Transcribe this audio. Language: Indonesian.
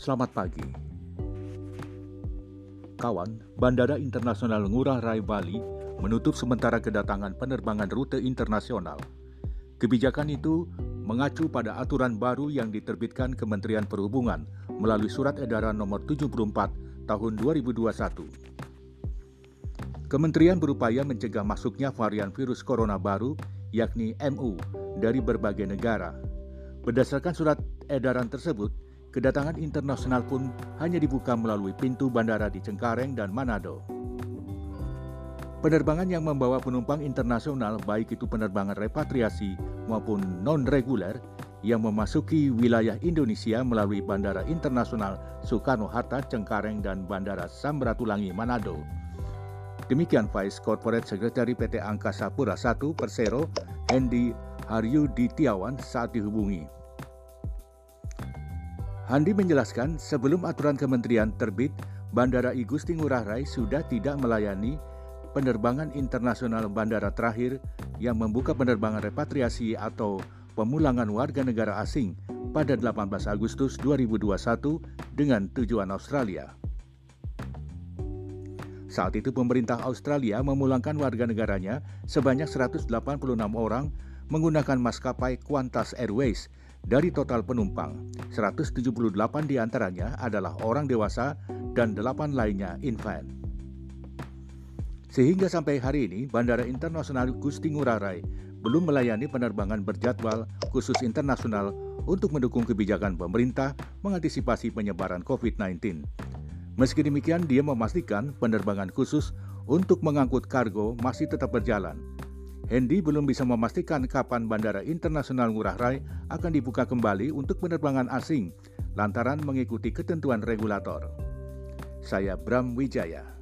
Selamat pagi. Kawan, Bandara Internasional Ngurah Rai Bali menutup sementara kedatangan penerbangan rute internasional. Kebijakan itu mengacu pada aturan baru yang diterbitkan Kementerian Perhubungan melalui Surat Edaran Nomor 74 Tahun 2021. Kementerian berupaya mencegah masuknya varian virus corona baru, yakni MU, dari berbagai negara. Berdasarkan surat edaran tersebut, kedatangan internasional pun hanya dibuka melalui pintu bandara di Cengkareng dan Manado. Penerbangan yang membawa penumpang internasional, baik itu penerbangan repatriasi maupun non-reguler, yang memasuki wilayah Indonesia melalui Bandara Internasional Soekarno-Hatta, Cengkareng, dan Bandara Samratulangi, Manado, Demikian Vice Corporate Secretary PT Angkasa Pura I Persero, Hendy Haryuditiawan saat dihubungi. Handi menjelaskan sebelum aturan kementerian terbit, Bandara I Gusti Ngurah Rai sudah tidak melayani penerbangan internasional bandara terakhir yang membuka penerbangan repatriasi atau pemulangan warga negara asing pada 18 Agustus 2021 dengan tujuan Australia. Saat itu pemerintah Australia memulangkan warga negaranya sebanyak 186 orang menggunakan maskapai Qantas Airways dari total penumpang. 178 di antaranya adalah orang dewasa dan 8 lainnya infant. Sehingga sampai hari ini, Bandara Internasional Gusti Ngurah Rai belum melayani penerbangan berjadwal khusus internasional untuk mendukung kebijakan pemerintah mengantisipasi penyebaran COVID-19. Meski demikian, dia memastikan penerbangan khusus untuk mengangkut kargo masih tetap berjalan. Hendy belum bisa memastikan kapan Bandara Internasional Ngurah Rai akan dibuka kembali untuk penerbangan asing lantaran mengikuti ketentuan regulator. Saya Bram Wijaya.